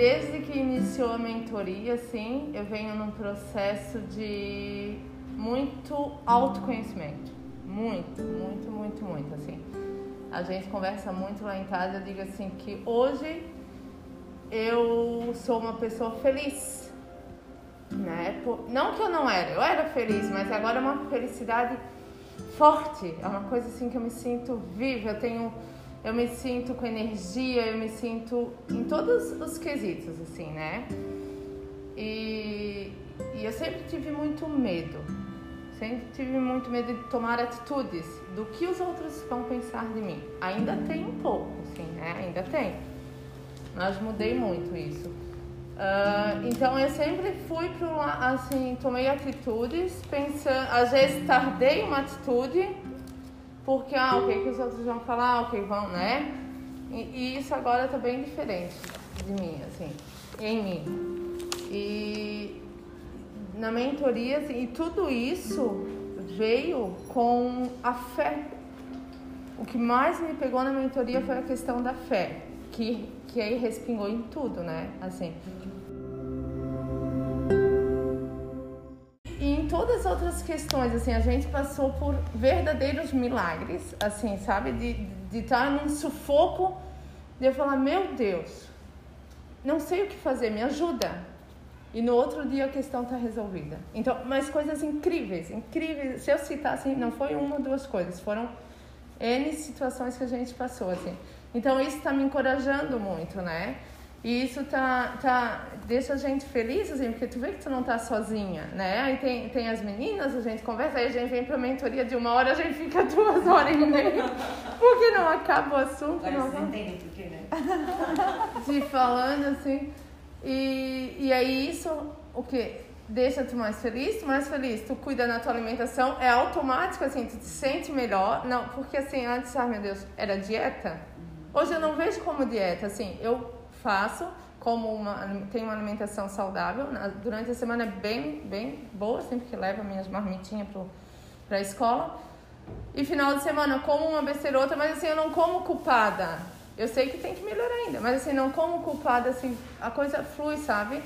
Desde que iniciou a mentoria, assim, eu venho num processo de muito autoconhecimento. Muito, muito, muito, muito, assim. A gente conversa muito lá em casa, eu digo assim que hoje eu sou uma pessoa feliz. Né? Não que eu não era, eu era feliz, mas agora é uma felicidade forte, é uma coisa assim que eu me sinto viva, eu tenho eu me sinto com energia, eu me sinto em todos os quesitos, assim, né? E, e eu sempre tive muito medo, sempre tive muito medo de tomar atitudes do que os outros vão pensar de mim. Ainda tem um pouco, assim, né? Ainda tem. Mas mudei muito isso. Uh, então eu sempre fui para assim, tomei atitudes pensando, às vezes tardei uma atitude porque, ah, o que, que os outros vão falar, o que vão, né? E, e isso agora tá bem diferente de mim, assim, em mim. E na mentoria, assim, e tudo isso veio com a fé. O que mais me pegou na mentoria foi a questão da fé, que, que aí respingou em tudo, né? Assim, todas as outras questões, assim, a gente passou por verdadeiros milagres, assim, sabe? De, de estar num sufoco, de eu falar, meu Deus, não sei o que fazer, me ajuda. E no outro dia a questão está resolvida. Então, mas coisas incríveis, incríveis. Se eu citar, assim, não foi uma ou duas coisas, foram N situações que a gente passou, assim. Então, isso está me encorajando muito, né? E isso tá, tá, deixa a gente feliz, assim, porque tu vê que tu não tá sozinha, né? Aí tem, tem as meninas, a gente conversa, aí a gente vem pra mentoria de uma hora, a gente fica duas horas e meia, porque não acaba o assunto. Agora não vocês entendem por quê, né? De falando, assim. E, e aí isso, o que? Deixa tu mais feliz, tu mais feliz, tu cuida da tua alimentação, é automático, assim, tu te sente melhor. Não, porque assim, antes, ai meu Deus, era dieta. Hoje eu não vejo como dieta, assim, eu faço como uma tenho uma alimentação saudável durante a semana é bem bem boa sempre que levo minhas marmitinhas para a escola. E final de semana como uma besteira outra mas assim eu não como culpada. Eu sei que tem que melhorar ainda mas assim não como culpada assim a coisa flui sabe